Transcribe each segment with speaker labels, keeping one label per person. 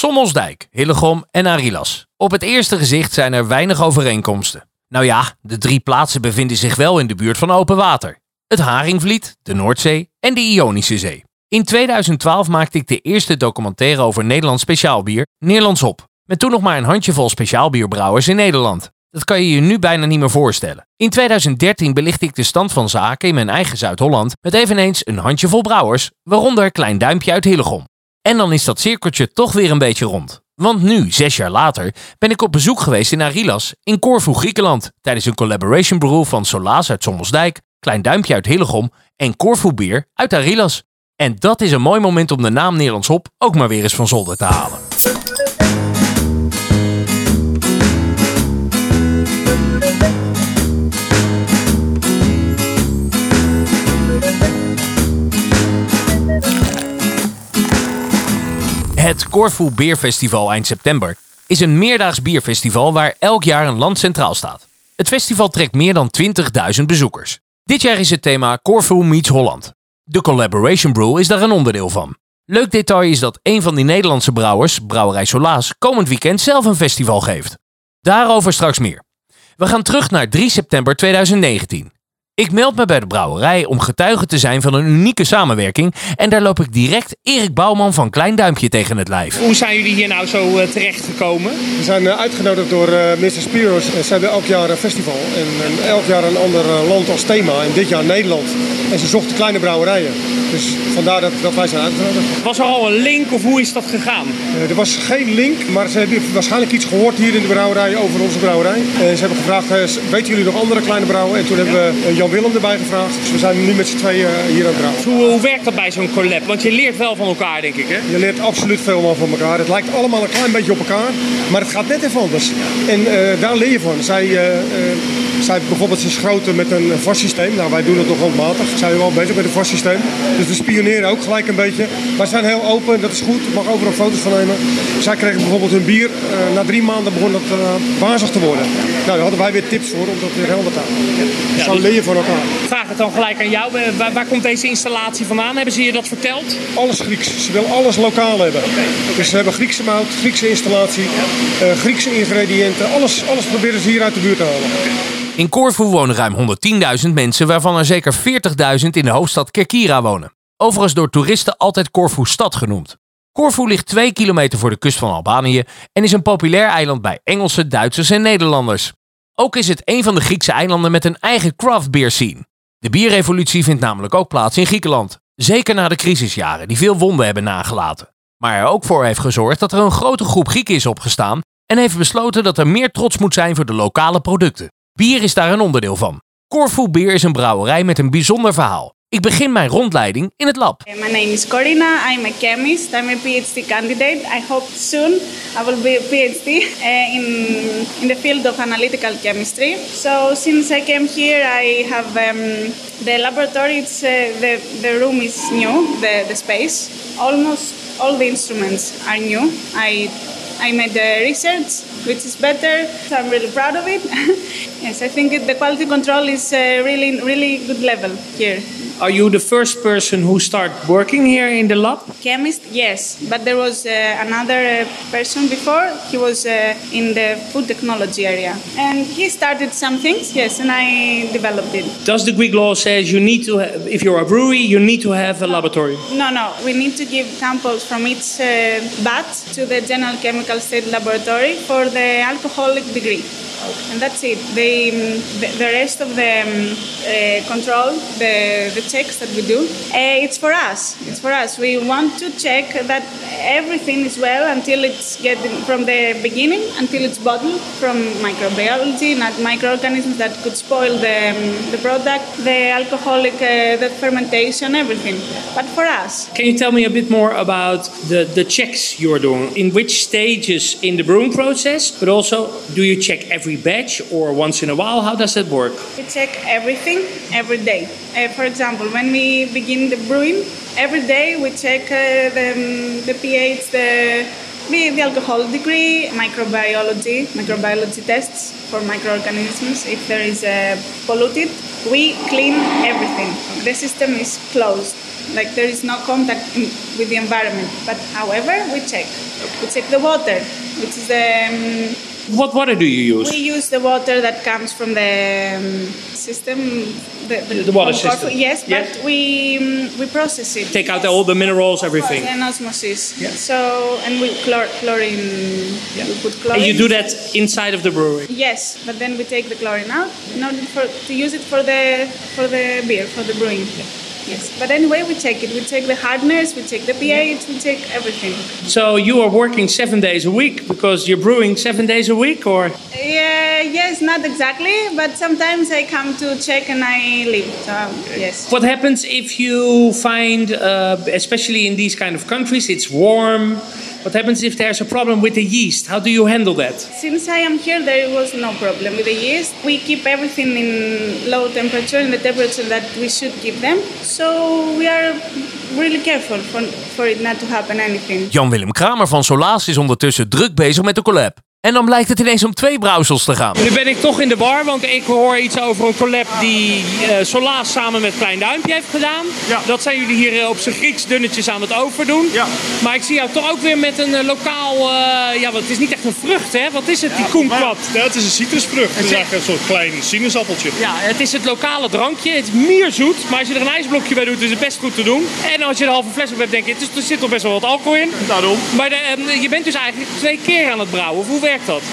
Speaker 1: Sommelsdijk, Hillegom en Arilas. Op het eerste gezicht zijn er weinig overeenkomsten. Nou ja, de drie plaatsen bevinden zich wel in de buurt van open water. Het Haringvliet, de Noordzee en de Ionische Zee. In 2012 maakte ik de eerste documentaire over Nederlands speciaalbier, Nederlands Hop. Met toen nog maar een handjevol speciaalbierbrouwers in Nederland. Dat kan je je nu bijna niet meer voorstellen. In 2013 belichtte ik de stand van zaken in mijn eigen Zuid-Holland met eveneens een handjevol brouwers, waaronder Klein Duimpje uit Hillegom. En dan is dat cirkeltje toch weer een beetje rond. Want nu, zes jaar later, ben ik op bezoek geweest in Arilas in Corfu, Griekenland, tijdens een collaboration brew van Solaas uit Sommelsdijk, Klein Duimpje uit Hillegom en Corfu Bier uit Arilas. En dat is een mooi moment om de naam Nederlands Hop ook maar weer eens van zolder te halen. Het Corfu Beerfestival eind september is een meerdaags bierfestival waar elk jaar een land centraal staat. Het festival trekt meer dan 20.000 bezoekers. Dit jaar is het thema Corfu meets Holland. De Collaboration Brew is daar een onderdeel van. Leuk detail is dat een van die Nederlandse brouwers, Brouwerij Solaas, komend weekend zelf een festival geeft. Daarover straks meer. We gaan terug naar 3 september 2019. Ik meld me bij de brouwerij om getuige te zijn van een unieke samenwerking. En daar loop ik direct Erik Bouwman van Klein Duimpje tegen het lijf.
Speaker 2: Hoe zijn jullie hier nou zo uh, terecht gekomen?
Speaker 3: We zijn uh, uitgenodigd door uh, Mr. Spiros. Ze hebben elk jaar een festival en, en elk jaar een ander land als thema. En dit jaar Nederland. En ze zochten kleine brouwerijen. Dus vandaar dat, dat wij zijn uitgenodigd.
Speaker 2: Was er al een link of hoe is dat gegaan?
Speaker 3: er was geen link, maar ze hebben waarschijnlijk iets gehoord hier in de brouwerij over onze brouwerij. En ze hebben gevraagd, weten jullie nog andere kleine brouwen? En toen hebben we Jan Willem erbij gevraagd. Dus we zijn nu met z'n tweeën hier aan het brouwen.
Speaker 2: Hoe, hoe, werkt dat bij zo'n collab? Want je leert wel van elkaar, denk ik, hè?
Speaker 3: Je leert absoluut veel van elkaar. Het lijkt allemaal een klein beetje op elkaar, maar het gaat net even anders. En uh, daar leer je van. Zij, uh, zij bijvoorbeeld ze schroten met een vast systeem. Nou, wij doen het nog handmatig. Zijn we wel bezig met een vast systeem. Dus we spioneren ook gelijk een beetje. Maar zijn heel open, dat is goed. Ik mag overal foto's van nemen. Zij kregen bijvoorbeeld hun bier. na drie maanden begon dat wazig te worden. Nou, daar hadden wij weer tips voor om dat weer helemaal te houden. Dus zo leer je van elkaar.
Speaker 2: Vraag het dan gelijk aan jou. Waar, waar, komt deze installatie vandaan? Hebben ze je dat verteld?
Speaker 3: Alles Grieks. Ze willen alles lokaal hebben. Okay, okay. Dus ze hebben Griekse mout, Griekse installatie, uh, Griekse ingrediënten. Alles, alles proberen ze hier uit de buurt te halen.
Speaker 1: In Corfu wonen ruim 110.000 mensen, waarvan er zeker 40.000 in de hoofdstad Kerkira wonen. Overigens door toeristen altijd Corfu stad genoemd. Corfu ligt 2 kilometer voor de kust van Albanië en is een populair eiland bij Engelsen, Duitsers en Nederlanders. Ook is het een van de Griekse eilanden met een eigen craft beer scene. De bierrevolutie vindt namelijk ook plaats in Griekenland. Zeker na de crisisjaren die veel wonden hebben nagelaten. Maar er ook voor heeft gezorgd dat er een grote groep Grieken is opgestaan en heeft besloten dat er meer trots moet zijn voor de lokale producten. Bier is daar een onderdeel van. Corfu Bier is een brouwerij met een bijzonder verhaal. Ik begin mijn rondleiding in het lab.
Speaker 4: My name is Corina. I'm a chemist. I'm a PhD candidate. I hope soon I will be a PhD uh, in in the field of analytical chemistry. So since I came here, I have um, the laboratory. It's uh, the the room is new. The the space. Almost all the instruments are new. I I made the research, which is better. So I'm really proud of it. yes, I think the quality control is uh, really really good level here.
Speaker 2: Are you the first person who started working here in the lab?
Speaker 4: Chemist, yes, but there was uh, another uh, person before. He was uh, in the food technology area, and he started some things, yes, and I developed it.
Speaker 2: Does the Greek law says you need to, have, if you're a brewery, you need to have a laboratory?
Speaker 4: No, no, we need to give samples from each uh, batch to the General Chemical State Laboratory for the alcoholic degree and that's it. They, the, the rest of the um, uh, control, the, the checks that we do, uh, it's for us. It's for us. We want to check that everything is well until it's getting from the beginning until it's bottled from microbiology, not microorganisms that could spoil the, um, the product, the alcoholic, uh, the fermentation, everything. But for us.
Speaker 2: Can you tell me a bit more about the, the checks you're doing? In which stages in the brewing process, but also do you check every batch or once in a while? How does that work?
Speaker 4: We check everything every day. Uh, for example, when we begin the brewing, every day we check uh, the, um, the pH, the, the, the alcohol degree, microbiology, microbiology tests for microorganisms. If there is a uh, polluted, we clean everything. The system is closed. Like there is no contact in, with the environment. But however, we check. We check the water, which is the um,
Speaker 2: What water do you use?
Speaker 4: we use the water that comes from the um, system, the,
Speaker 2: The water
Speaker 4: from Corfu-
Speaker 2: system.
Speaker 4: Yes, but we um, we process it.
Speaker 2: Take out all the minerals, everything.
Speaker 4: And osmosis.
Speaker 2: Yeah.
Speaker 4: So and we chlor- chlorine. Yeah. We put chlorine.
Speaker 2: And you do that inside of the brewery.
Speaker 4: Yes, but then we take the chlorine out in order for, to use it for the for the beer for the brewing. Yes, but anyway, we take it. We take the hardness, we take the pH, we take everything.
Speaker 2: So you are working seven days a week because you're brewing seven days a week, or
Speaker 4: Yeah, yes, not exactly, but sometimes I come to check and I leave. So yes.
Speaker 2: what happens if you find, uh, especially in these kind of countries, it's warm. What happens if there's a problem with the yeast? How do you handle that?
Speaker 4: Since I am here, there was no problem with the yeast. We keep everything in low temperature, in the temperature that we should keep them. So we are really careful for, for it not to happen anything.
Speaker 1: Jan-Willem Kramer van Solaas is ondertussen druk bezig met de collab. En dan blijkt het ineens om twee brouwsels te gaan.
Speaker 2: Nu ben ik toch in de bar, want ik hoor iets over een collab die uh, Solaas samen met Klein Duimpje heeft gedaan.
Speaker 5: Ja.
Speaker 2: Dat zijn jullie hier eh, op zijn Grieks dunnetjes aan het overdoen.
Speaker 5: Ja.
Speaker 2: Maar ik zie jou toch ook weer met een eh, lokaal, eh, ja, wat het is niet echt een vrucht, hè? Wat is het, die koenkwad?
Speaker 5: Ja, het is een citrusvrucht. Het is eigenlijk een soort klein sinaasappeltje.
Speaker 2: Ja, het is het lokale drankje. Het is mierzoet, maar als je er een ijsblokje bij doet, is het best goed te doen. En als je er een halve fles op hebt, denk je, het is- er zit toch best wel wat alcohol in.
Speaker 5: Daarom.
Speaker 2: Maar de, eh, je bent dus eigenlijk twee keer aan het brouwen. Of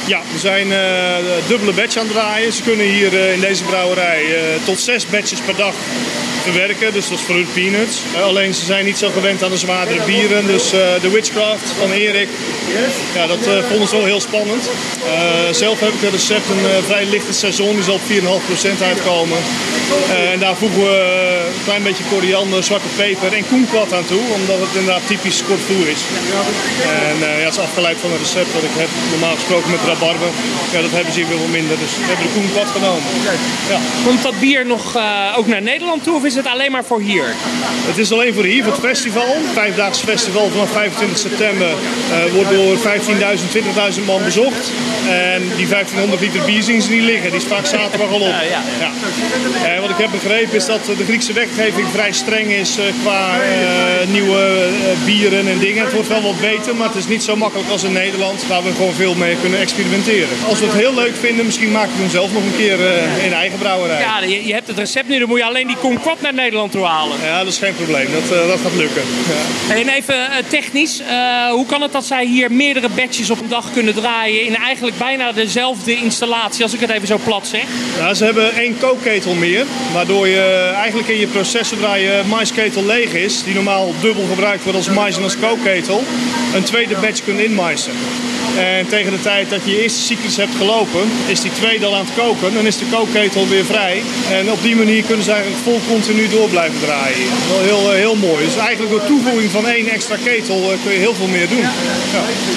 Speaker 5: Ja, we zijn eh, dubbele batch aan het draaien. Ze kunnen hier eh, in deze brouwerij eh, tot zes batches per dag verwerken. Dus dat is voor hun peanuts. Eh, alleen ze zijn niet zo gewend aan de zwaardere bieren. Dus eh, de Witchcraft van Erik, ja, dat eh, vonden ze wel heel spannend. Zelf heb ik een recept, een vrij lichte seizoen. Die zal op 4,5% uitkomen. En daar voegen we een klein beetje koriander, zwarte peper en koenkwad aan toe. Omdat het inderdaad typisch Corfu is. En ja, het is afgeleid van een recept dat ik heb normaal gesproken met rabarber. Ja, dat hebben ze hier wel minder. Dus we hebben de koenkwad genomen. Ja.
Speaker 2: Komt dat bier nog ook naar Nederland toe of is het alleen maar voor hier?
Speaker 5: Het is alleen voor hier, voor het festival. Vijfdaags festival vanaf 25 september eh, wordt door 15.000, 20.000 man bezocht. En die 1500 liter bier zien ze niet liggen. Die is vaak zaterdag al op.
Speaker 2: ja.
Speaker 5: En wat ik heb begrepen is dat de Griekse wetgeving vrij streng is eh, qua eh, nieuwe eh, bieren en dingen. Het wordt wel wat beter, maar het is niet zo makkelijk als in Nederland. Waar we gewoon veel mee kunnen experimenteren. Als we het heel leuk vinden, misschien maken we hem zelf nog een keer eh, in eigen brouwerij.
Speaker 2: Ja, je, je hebt het recept nu, dan moet je alleen die kumquat naar Nederland toe halen.
Speaker 5: Ja, dat is geen probleem. Dat, eh, dat gaat lukken. Ja.
Speaker 2: En even eh, technisch, eh, hoe kan het dat zij hier meerdere batches op een dag kunnen draaien in eigenlijk bijna dezelfde installatie, als ik het even zo plat zeg?
Speaker 5: Nou, ze hebben één kookketel meer, waardoor je eigenlijk in je proces, zodra je maisketel leeg is, die normaal dubbel gebruikt wordt als mais en als kookketel, een tweede batch kunt inmaisen. En tegen de tijd dat je je eerste cyclus hebt gelopen, is die tweede al aan het koken. Dan is de kookketel weer vrij. En op die manier kunnen ze eigenlijk vol continu door blijven draaien. Wel heel, eh, heel mooi. Dus eigenlijk door toevoeging van één extra ketel eh, kun je heel veel meer doen. Ja.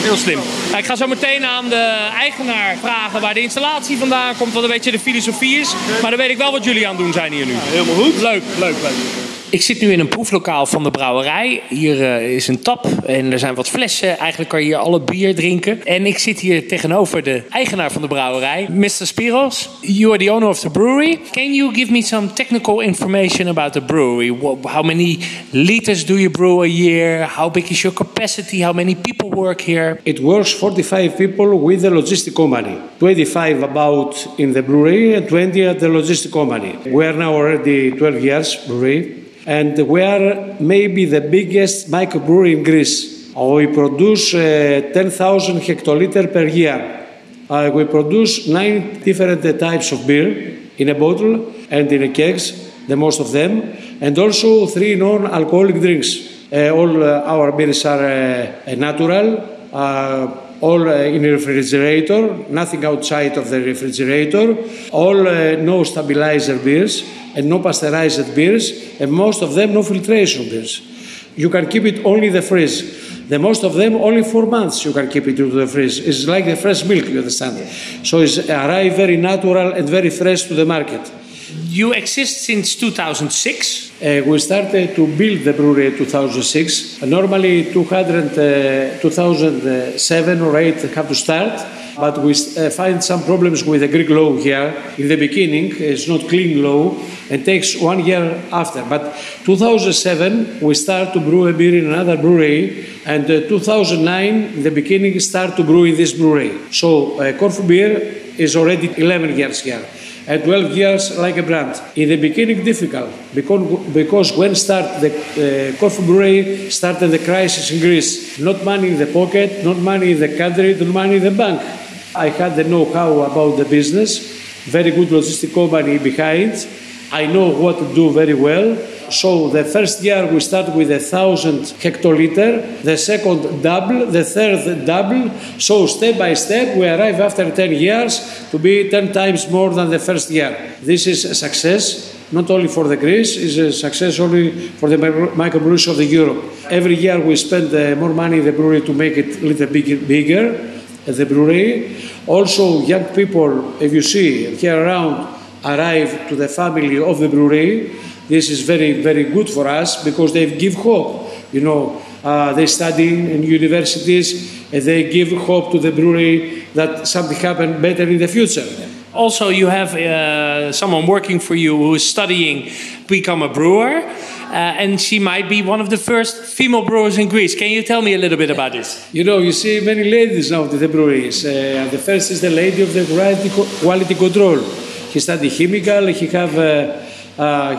Speaker 2: Heel slim. Ik ga zo meteen aan de eigenaar vragen waar de installatie vandaan komt, wat een beetje de filosofie is. Maar dan weet ik wel wat jullie aan het doen zijn hier nu.
Speaker 5: Helemaal goed.
Speaker 2: Leuk, leuk, leuk. Ik zit nu in een proeflokaal van de brouwerij. Hier eh, is een tap en er zijn wat flessen. Eigenlijk kan je hier alle bier drinken. En ik zit hier tegenover de eigenaar van de brouwerij, Mr. Spiros. You are the owner of the brewery. Can you give me some technical information about the brewery? How many liters do you brew a year? How big is your capacity? How many people work here?
Speaker 6: It works 45 people with the logistic company. 25 about in the brewery and 20 at the logistic company. We are now already 12 years brewery and we are maybe the biggest microbrewery in Greece. Uh, We produce uh, 10,000 hectoliter per year. Uh, we produce nine different types of beer in a bottle and in a kegs, the most of them, and also three non-alcoholic drinks. Uh, all uh, our beers are uh, natural, all uh, in a refrigerator, nothing outside of the refrigerator, all uh, no stabilizer beers and no pasteurized beers, and most of them no filtration beers. You can keep it only in the freeze. The most of them only four months you can keep it into the freeze. It's like the fresh milk, you understand? So it's arrive very natural and very fresh to the market.
Speaker 2: You exist since 2006.
Speaker 6: Uh, we started to build the brewery in 2006. Normally, 200, uh, 2007 or 8 have to start. but we uh, find some problems with the Greek law here. In the beginning, it's not clean law and takes one year after. But 2007, we start to brew a beer in another brewery, and uh, 2009, in the beginning, start to brew in this brewery. So uh, Corfu beer is already 11 years here. And 12 years like a brand. In the beginning, difficult because, because when start the uh, Corfu brewery started the crisis in Greece. Not money in the pocket, not money in the country, not money in the bank. I had the know-how about the business, very good logistic company behind. I know what to do very well. So the first year we start with a thousand hectoliter, the second double, the third double. So step by step we arrive after 10 years to be 10 times more than the first year. This is a success not only for the Greece, it's a success only for the microbreweries of the Europe. Every year we spend uh, more money in the brewery to make it a little bit bigger the brewery. Also, young people, if you see here around, arrive to the family of the brewery. This is very, very good for us because they give hope. You know, uh, they study in universities and they give hope to the brewery that something happen better in the future.
Speaker 2: Also, you have uh, someone working for you who is studying become a brewer, uh, and she might be one of the first female brewers in Greece. Can you tell me a little bit about this?
Speaker 6: You know, you see many ladies now at the breweries. Uh, the first is the lady of the quality, quality control. He studied chemical. He have uh,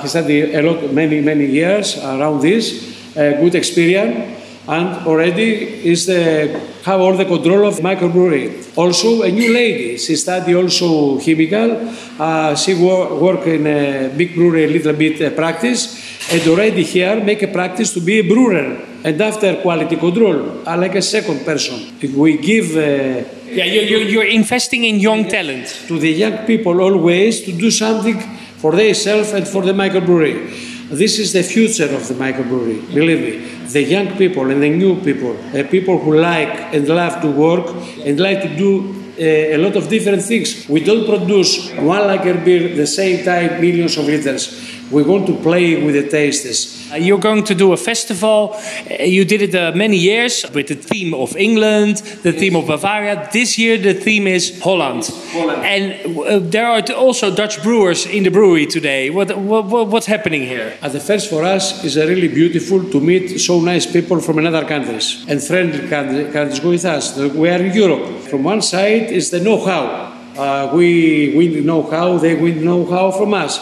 Speaker 6: he studied a lot, many many years around this. Uh, good experience and already is the, have all the control of microbrewery. Also, a new lady. She studied also chemical. Uh, she wor- work in a big brewery a little bit uh, practice, and already here make a practice to be a brewer. And after quality control, I like a second person. If we give. Uh,
Speaker 2: yeah, you're, you're investing in young talent.
Speaker 6: To the young people always to do something for themselves and for the microbrewery. This is the future of the microbrewery, believe me. The young people and the new people, the people who like and love to work and like to do uh, a lot of different things. We don't produce one lager beer the same time, millions of liters. We want to play with the tastes.
Speaker 2: Uh, you're going to do a festival. Uh, you did it uh, many years with the theme of England, the theme of Bavaria. This year the theme is Holland.
Speaker 6: Holland.
Speaker 2: And uh, there are also Dutch brewers in the brewery today. What, what, what's happening here?
Speaker 6: At the first for us is really beautiful to meet so nice people from another countries and friendly countries with us. We are in Europe. From one side is the know-how. Uh, we win know-how, they win know-how from us.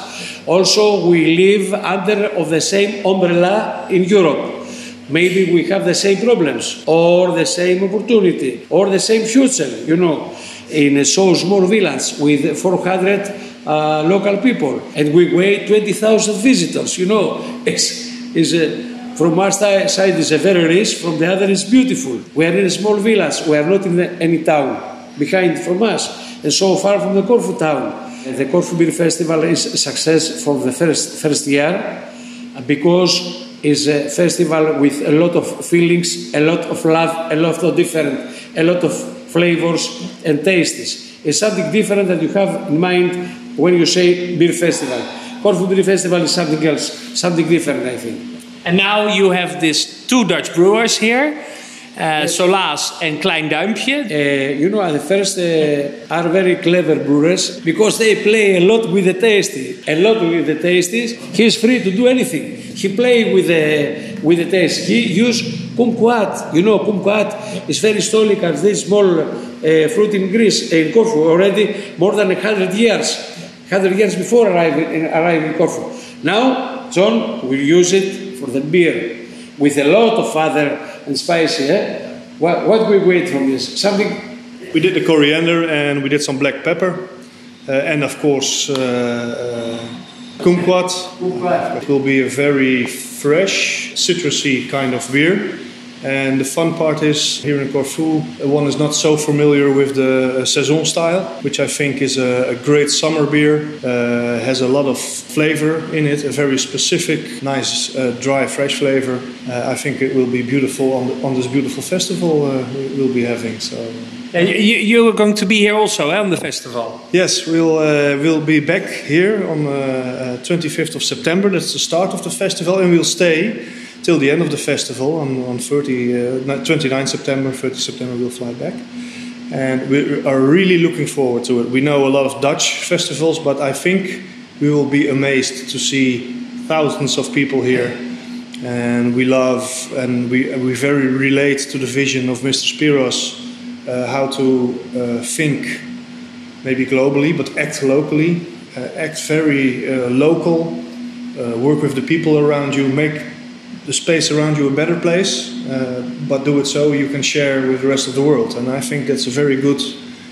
Speaker 6: Also, we live under of the same umbrella in Europe. Maybe we have the same problems, or the same opportunity, or the same future, you know, in a so small village with 400 uh, local people, and we wait 20,000 visitors, you know. It's, it's a, from our side is a very rich, from the other is beautiful. We are in a small village, we are not in any town behind from us and so far from the Corfu town. The Corfu Beer Festival is a success for the first, first year uh, because it's a festival with a lot of feelings, a lot of love, a lot of different, a lot of flavors and tastes. It's something different that you have in mind when you say beer festival. Corfu Beer Festival is something else, something different, I think.
Speaker 2: And now you have these two Dutch brewers here. Uh, Solaas and Klein Duimpje.
Speaker 6: Uh, you know, the first uh, are very clever brewers because they play a lot with the tasty, a lot with the tasties. He's free to do anything. He play with the with the taste. He use kumquat. You know, kumquat is very historical. This small uh, fruit in Greece, in Corfu, already more than hundred years, hundred years before arriving arriving in Corfu. Now, John will use it for the beer with a lot of other and spicy. Eh? What, what we wait from this? Something.
Speaker 5: We did the coriander and we did some black pepper, uh, and of course uh, uh, kumquat.
Speaker 6: kumquat.
Speaker 5: It will be a very fresh, citrusy kind of beer. And the fun part is here in Corfu, one is not so familiar with the saison style, which I think is a, a great summer beer. Uh, has a lot of flavor in it, a very specific, nice, uh, dry, fresh flavor. Uh, I think it will be beautiful on, the, on this beautiful festival uh, we'll be having. So.
Speaker 2: you, you are going to be here also eh, on the festival.
Speaker 5: Yes, we'll uh, we'll be back here on the 25th of September. That's the start of the festival, and we'll stay till the end of the festival on, on 30, uh, 29 September, 30 September we'll fly back. and we are really looking forward to it. We know a lot of Dutch festivals, but I think we will be amazed to see thousands of people here. And we love and we, we very relate to the vision of Mr. Spiros, uh, how to uh, think maybe globally, but act locally, uh, act very uh, local, uh, work with the people around you, make the space around you a better place, uh, but do it so you can share with the rest of the world. And I think that's a very good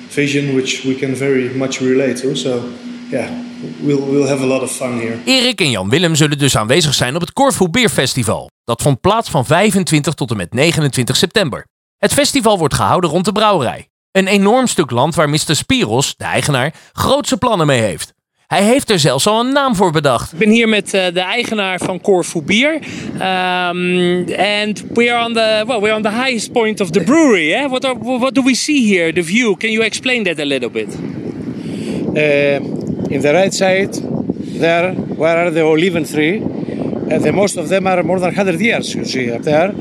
Speaker 5: vision which we can very much relate to. So, yeah, we'll, we'll have a lot of fun here.
Speaker 1: Erik en Jan Willem zullen dus aanwezig zijn op het Corfu Beer Festival. Dat vond plaats van 25 tot en met 29 september. Het festival wordt gehouden rond de brouwerij. Een enorm stuk land waar Mr. Spiros, de eigenaar, grootse plannen mee heeft. Hij heeft er zelfs al een naam voor bedacht.
Speaker 2: Ik ben hier met uh, de eigenaar van Corfu Bier. Um, and we are on the well, we're on the highest point of the brewery. Eh? What, are, what do we see here? The view. Can you explain that a little bit?
Speaker 6: Uh, in the right side, there, where are the olive tree? Uh, the most of them are more than 100 years, you see up there.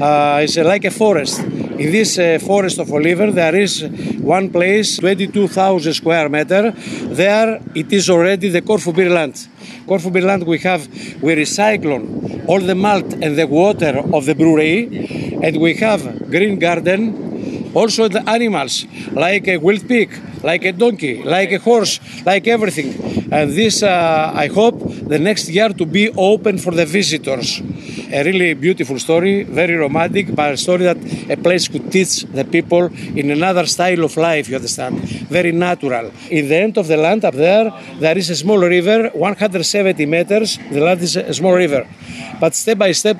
Speaker 6: Uh, it's like a forest. In this uh, forest of Oliver, there is one place, 22,000 square meter. There, it is already the Corfu beer land. Corfu beer land, we have, we recycle all the malt and the water of the brewery, and we have green garden, also the animals like a wild pig like a donkey like a horse like everything and this uh, i hope the next year to be open for the visitors. A really beautiful story very romantic but a story that a place could teach the people in another style of life you understand? Very natural. In the end of the land up there there is a small river 170 meters. The land is a small river. But step by step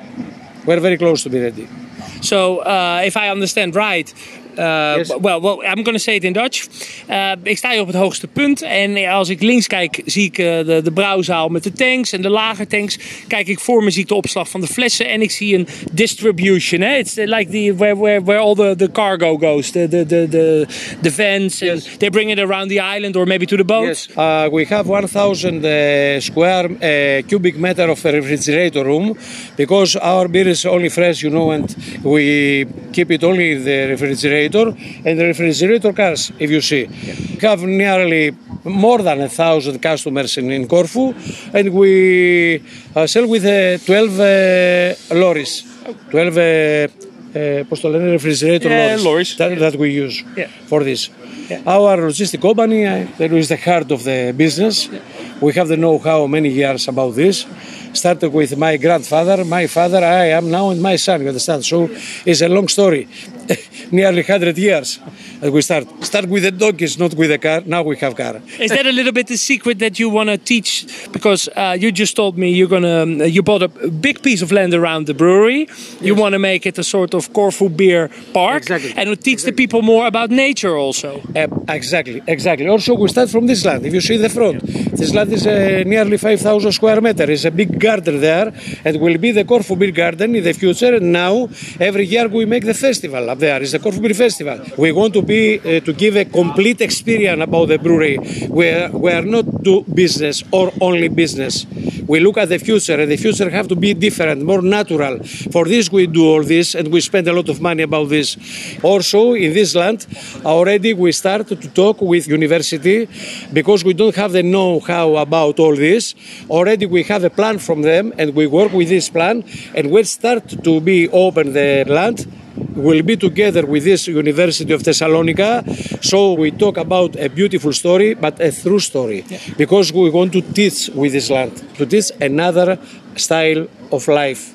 Speaker 6: we're very close to be ready
Speaker 2: so, uh, if I understand right,
Speaker 6: Yes.
Speaker 2: well, well, I'm going to say it in Dutch. Uh, ik sta hier op het hoogste punt. En als ik links kijk, zie ik de, de brouwzaal met de tanks en de lagertanks. Kijk ik voor me, zie ik de opslag van de flessen. En ik zie een distribution. Hè? It's like the, where, where, where all the, the cargo goes. The, the, the, the, the vans. And they bring it around the island or maybe to the boat.
Speaker 6: Yes, uh, we have 1,000 uh, square cubic meter of refrigerator room because our beer is only fresh, you know, and we keep it only in the refrigerator and the refrigerator cars, if you see. We have nearly more than a thousand customers in, in Corfu and we uh, sell with uh, 12 uh, lorries, 12 uh, uh, πώς το λένε, refrigerator
Speaker 2: Yeah,
Speaker 6: lorries,
Speaker 2: lorries.
Speaker 6: That, that we use
Speaker 2: Yeah.
Speaker 6: for this. Our logistic company uh, that is the heart of the business. We have the know-how many years about this. Started with my grandfather, my father, I am now, and my son. You understand? So it's a long story, nearly hundred years. that we start start with the donkeys, not with the car. Now we have car.
Speaker 2: Is that a little bit the secret that you want to teach? Because uh, you just told me you're gonna um, you bought a big piece of land around the brewery. You want to make it a sort of Corfu beer park,
Speaker 6: Exactly.
Speaker 2: and teach the people more about nature also.
Speaker 6: Uh, exactly, exactly. Also, we start from this land. If you see the front, this land is uh, nearly 5,000 square meter. It's a big garden there, and will be the Corfu Beer Garden in the future. And now, every year we make the festival there. It's the Corfu Beer Festival. We want to be uh, to give a complete experience about the brewery. We are, we are not do business or only business. We look at the future, and the future have to be different, more natural. For this, we do all this, and we spend a lot of money about this. Also, in this land, already we start to talk with university because we don't have the know-how about all this. Already we have a plan from them, and we work with this plan, and we start to be open the land will be together with this University of Thessalonica. So we talk about a beautiful story, but a true story, because we want to teach with this land, to teach another style of life.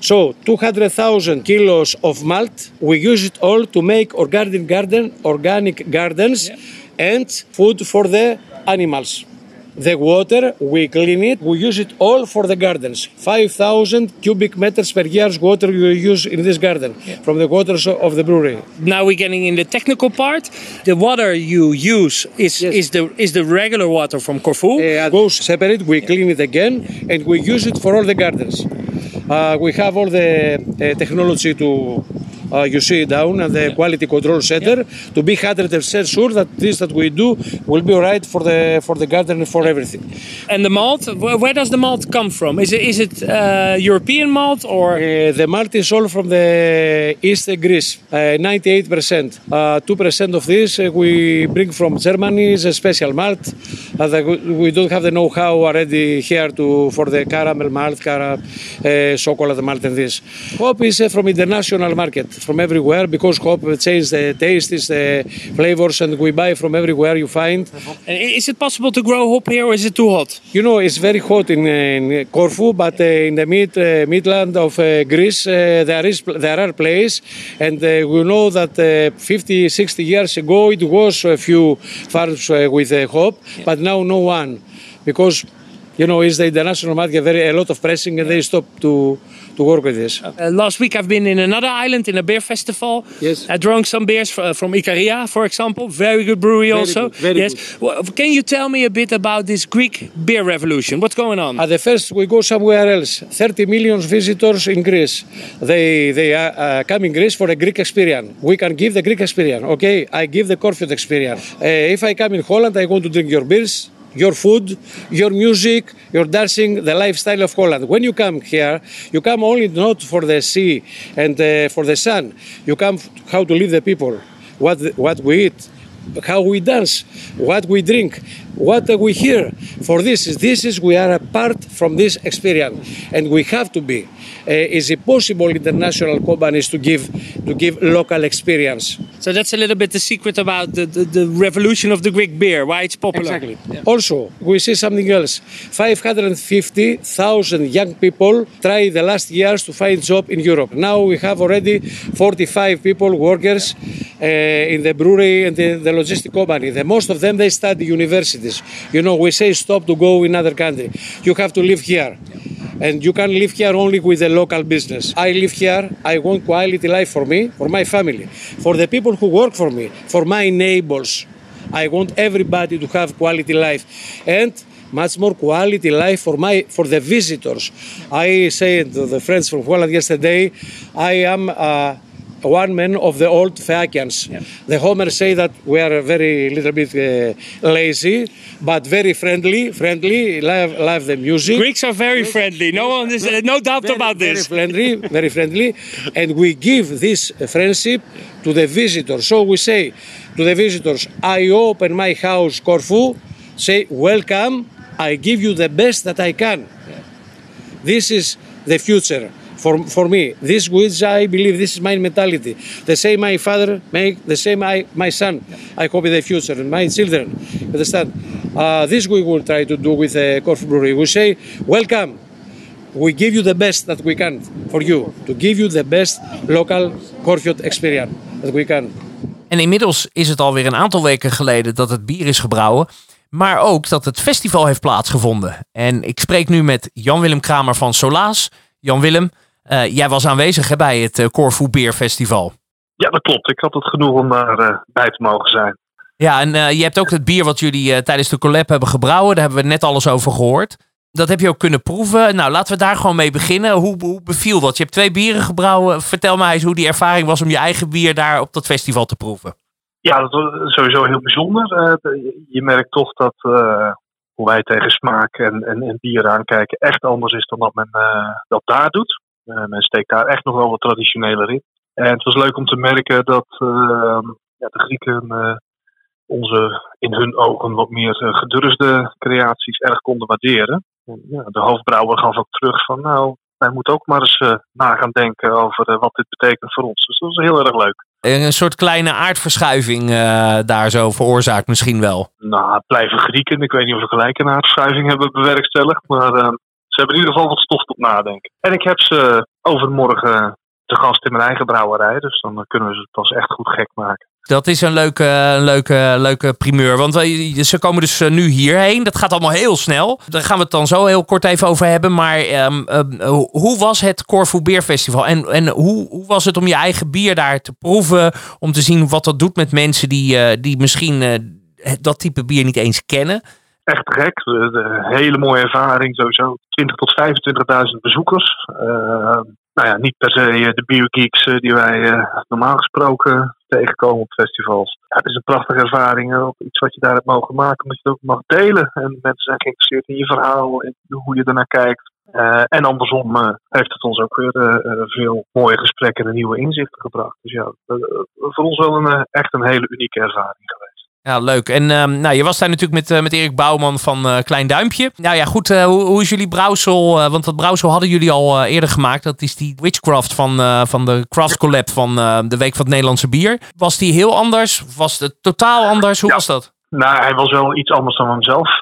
Speaker 6: So 200,000 kilos of malt, we use it all to make organic garden, organic gardens, and food for the animals. The water, we clean it, we use it all for the gardens. 5,000 cubic meters per year water we use in this garden from the waters of the brewery.
Speaker 2: Now we're getting in the technical part. The water you use is
Speaker 6: Yes.
Speaker 2: is the is the regular water from Corfu.
Speaker 6: Uh, goes separate, we clean it again, and we use it for all the gardens. Uh, we have all the uh, technology to uh, you see down at the quality control center to be 100% sure that this that we do will be alright for the for the garden and for everything.
Speaker 2: And the malt, where, does the malt come from? Is it is it uh, European malt or?
Speaker 6: Uh, the malt is all from the East Greece, uh, 98%. Uh, 2% of this uh, we bring from Germany, is a special malt. Uh, that we don't have the know-how already here to for the caramel malt, cara, uh, chocolate malt and this. Hop is uh, from international market, from everywhere, because hop changes the tastes, the flavors, and we buy from everywhere you find.
Speaker 2: And is it possible to grow hop here or is it too hot?
Speaker 6: You know, it's very hot in, in Corfu, but uh, in the mid uh, midland of uh, Greece, there is there are places, and we know that uh, 50, 60 years ago it was a few farms with hop, but now no one, because you know it's the international market, very a lot of pressing, and they stop to to work with this.
Speaker 2: Uh, last week I've been in another island in a beer festival.
Speaker 6: Yes.
Speaker 2: I drank some beers fr- from Icaria, for example. Very good brewery also.
Speaker 6: good, very
Speaker 2: yes. Well, can you tell me a bit about this Greek beer revolution? What's going on?
Speaker 6: At the first, we go somewhere else. 30 million visitors in Greece. They they are uh, come in Greece for a Greek experience. We can give the Greek experience. Okay, I give the Corfiot experience. Uh, if I come in Holland, I want to drink your beers. Your food, your music, your dancing, the lifestyle of Holland. When you come here, you come only not for the sea and uh, for the sun. You come how to live the people, what what we eat, how we dance, what we drink, what are we hear. For this is this is we are apart from this experience, and we have to be. Uh, is it possible international companies to give to give local experience?
Speaker 2: So that's a little bit the secret about the, the, the revolution of the Greek beer, why it's popular.
Speaker 6: Exactly. Also, we see something else. 550,000 young people tried the last years to find job in Europe. Now we have already 45 people, workers, uh, in the brewery and the, the logistic company. The most of them they study universities. You know, we say stop to go in other country. You have to live here. And you can live here only with the local business. I live here. I want quality life for me, for my family, for the people who work for me, for my neighbors. I want everybody to have quality life and much more quality life for my for the visitors. I said to the friends from Holland yesterday, I am uh, one man of the old Phaeacians. The Homer say that we are very little bit uh, lazy, but very friendly. Friendly, love, love the music.
Speaker 2: Greeks are very friendly. No one is, uh, no doubt
Speaker 6: Very,
Speaker 2: about
Speaker 6: very
Speaker 2: this.
Speaker 6: friendly, very friendly, and we give this friendship to the visitors. So we say to the visitors, I open my house, Corfu, say welcome. I give you the best that I can. This is the future for, for me. This which I believe this is my mentality. The same my father make, the same I, my son. I in the future and my children. Understand? Uh, this we will try to do with the Corfu Brewery. We say welcome. We give you the best that we can for you to give you the best local Corfield experience that we can.
Speaker 1: En inmiddels is het alweer een aantal weken geleden dat het bier is gebrouwen. Maar ook dat het festival heeft plaatsgevonden. En ik spreek nu met Jan-Willem Kramer van Solaas. Jan-Willem, jij was aanwezig hè, bij het uh, Corfu Beer Festival.
Speaker 7: Ja, dat klopt. Ik had het genoeg om daar bij te mogen zijn.
Speaker 1: Ja, en je hebt ook het bier wat jullie tijdens de collab hebben gebrouwen. Daar hebben we net alles over gehoord. Dat heb je ook kunnen proeven. Nou, laten we daar gewoon mee beginnen. Hoe, hoe beviel dat? Je hebt twee bieren gebrouwen. Vertel mij eens hoe die ervaring was om je eigen bier daar op dat festival te proeven.
Speaker 7: Ja, dat was sowieso heel bijzonder. Uh, je merkt toch dat uh, hoe wij tegen smaak en, en, en bier aankijken echt anders is dan dat men uh, dat daar doet. Men steekt daar echt nog wel wat traditioneler in. En het was leuk om te merken dat ehm, ja, de Grieken onze in hun ogen wat meer gedurfde creaties erg konden waarderen. En, ja, de hoofdbrouwer gaf ook terug van nou, wij moeten ook maar eens uh, na gaan denken over uh, wat dit betekent voor ons. Dus dat was heel erg leuk.
Speaker 1: Een soort kleine aardverschuiving uh, daar zo veroorzaakt misschien wel.
Speaker 7: Nou, het blijven Grieken. Ik weet niet of we gelijk een aardverschuiving hebben bewerkstelligd. Maar ehm, ze hebben in ieder geval wat stof tot nadenken. En ik heb ze overmorgen te gast in mijn eigen brouwerij. Dus dan kunnen we ze pas echt goed gek maken.
Speaker 1: Dat is een leuke, leuke, leuke primeur. Want ze komen dus nu hierheen. Dat gaat allemaal heel snel. Daar gaan we het dan zo heel kort even over hebben. Maar um, um, hoe was het Corfu Beerfestival? En, en hoe, hoe was het om je eigen bier daar te proeven? Om te zien wat dat doet met mensen die, die misschien dat type bier niet eens kennen?
Speaker 7: Echt gek. Een hele mooie ervaring sowieso. 20 tot 25.000 bezoekers. Uh, nou ja, niet per se de biogeeks die wij normaal gesproken tegenkomen op festivals. Het is een prachtige ervaring, iets wat je daar hebt mogen maken, omdat je het ook mag delen. En mensen zijn geïnteresseerd in je verhaal, in hoe je ernaar kijkt. En andersom heeft het ons ook weer veel mooie gesprekken en nieuwe inzichten gebracht. Dus ja, voor ons wel een, echt een hele unieke ervaring geweest.
Speaker 1: Ja, leuk. En um, nou, je was daar natuurlijk met, met Erik Bouwman van Klein Duimpje. Nou ja, goed. hoe, hoe is jullie brouwsel? want dat brouwsel hadden jullie al eerder gemaakt. Dat is die Witchcraft van, van de Craft Collab van de Week van het Nederlandse Bier. Was die heel anders? Was het totaal anders? Hoe was dat?
Speaker 7: Nou, hij was wel iets anders dan we hem zelf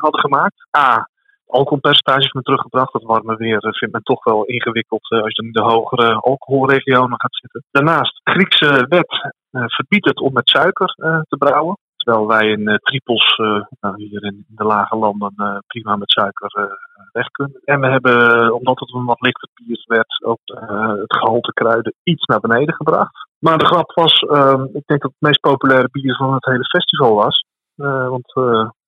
Speaker 7: hadden gemaakt. A, alcoholpercentages me teruggebracht. Dat warme weer vindt men toch wel ingewikkeld als je in de hogere alcoholregionen gaat zitten. Daarnaast, Griekse wet verbiedt het om met suiker te brouwen. Terwijl wij in tripels nou, hier in de lage landen prima met suiker weg kunnen. En we hebben, omdat het een wat lichter bier werd, ook het gehalte kruiden iets naar beneden gebracht. Maar de grap was, ik denk dat het meest populaire bier van het hele festival was. want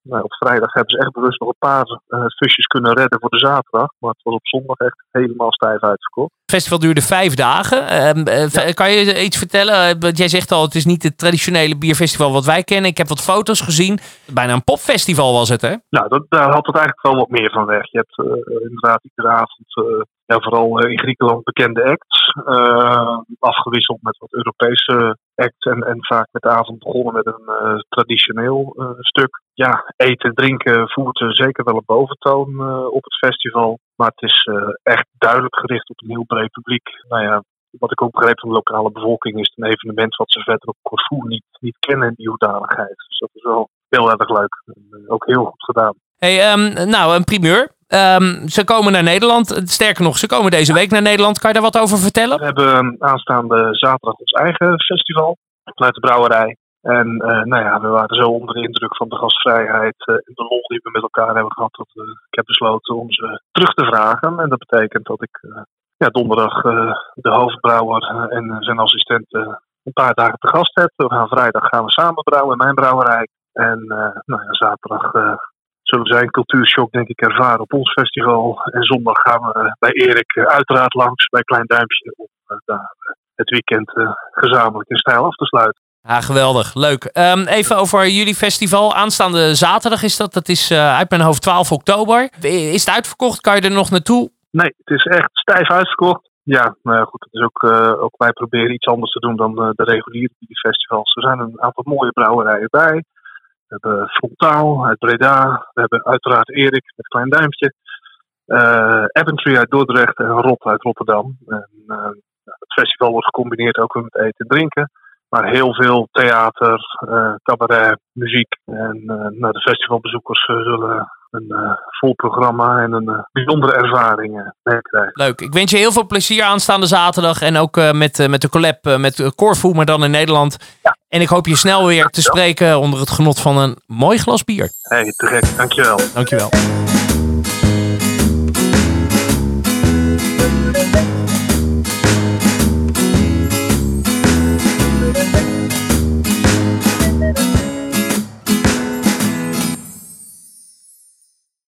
Speaker 7: nou, op vrijdag hebben ze echt bewust nog een paar uh, fusjes kunnen redden voor de zaterdag. Maar het was op zondag echt helemaal stijf uitverkocht.
Speaker 1: Het festival duurde vijf dagen. Uh, Kan je iets vertellen? Uh, jij zegt al, het is niet het traditionele bierfestival wat wij kennen. Ik heb wat foto's gezien. Bijna een popfestival was het, hè?
Speaker 7: Nou, dat, daar had het eigenlijk wel wat meer van weg. Je hebt inderdaad iedere avond ja, vooral in Griekenland bekende acts. afgewisseld met wat Europese acts. En, en vaak met de avond begonnen met een traditioneel stuk ja, eten, drinken voert zeker wel een boventoon op het festival. Maar het is echt duidelijk gericht op een heel breed publiek. Nou ja, wat ik ook begreep van de lokale bevolking is het een evenement wat ze verder op Corfu niet, niet kennen in die hoedanigheid. Dus dat is wel heel erg leuk. En, ook heel goed gedaan.
Speaker 1: Hey, um, nou, een primeur. Um, ze komen naar Nederland. Sterker nog, ze komen deze week naar Nederland. Kan je daar wat over vertellen?
Speaker 7: We hebben aanstaande zaterdag ons eigen festival vanuit de brouwerij. En uh, nou ja, we waren zo onder de indruk van de gastvrijheid uh, en de lol die we met elkaar hebben gehad, dat ik heb besloten om ze terug te vragen. En dat betekent dat ik ja, donderdag de hoofdbrouwer en zijn assistenten een paar dagen te gast heb. We gaan vrijdag gaan we samen brouwen in mijn brouwerij. En nou ja, zaterdag zullen zij een cultuurshock denk ik ervaren op ons festival. En zondag gaan we bij Erik uiteraard langs bij Klein Duimpje om daar het weekend gezamenlijk in stijl af te sluiten.
Speaker 1: Ja, geweldig. Leuk. Um, even over jullie festival. Aanstaande zaterdag is dat. Dat is uh, uit mijn hoofd 12 oktober. Is het uitverkocht? Kan je er nog naartoe?
Speaker 7: Nee, het is echt stijf uitverkocht. Ja, nou goed, het is ook, uh, ook wij proberen iets anders te doen dan uh, de reguliere festivals. Er zijn een aantal mooie brouwerijen bij. We hebben Frontaal uit Breda. We hebben uiteraard Erik met Klein Duimpje. Uh, uit Dordrecht en Rot uit Rotterdam. En, het festival wordt gecombineerd ook met eten en drinken. Maar heel veel theater, uh, cabaret, muziek. En nou, de festivalbezoekers zullen een vol programma en een bijzondere ervaring meekrijgen.
Speaker 1: Leuk. Ik wens je heel veel plezier aanstaande zaterdag. En ook met, met de collab met Corfu, maar dan in Nederland. Ja. En ik hoop je snel weer te spreken onder het genot van een mooi glas bier.
Speaker 7: Hey, te gek. Dankjewel.
Speaker 1: Dankjewel.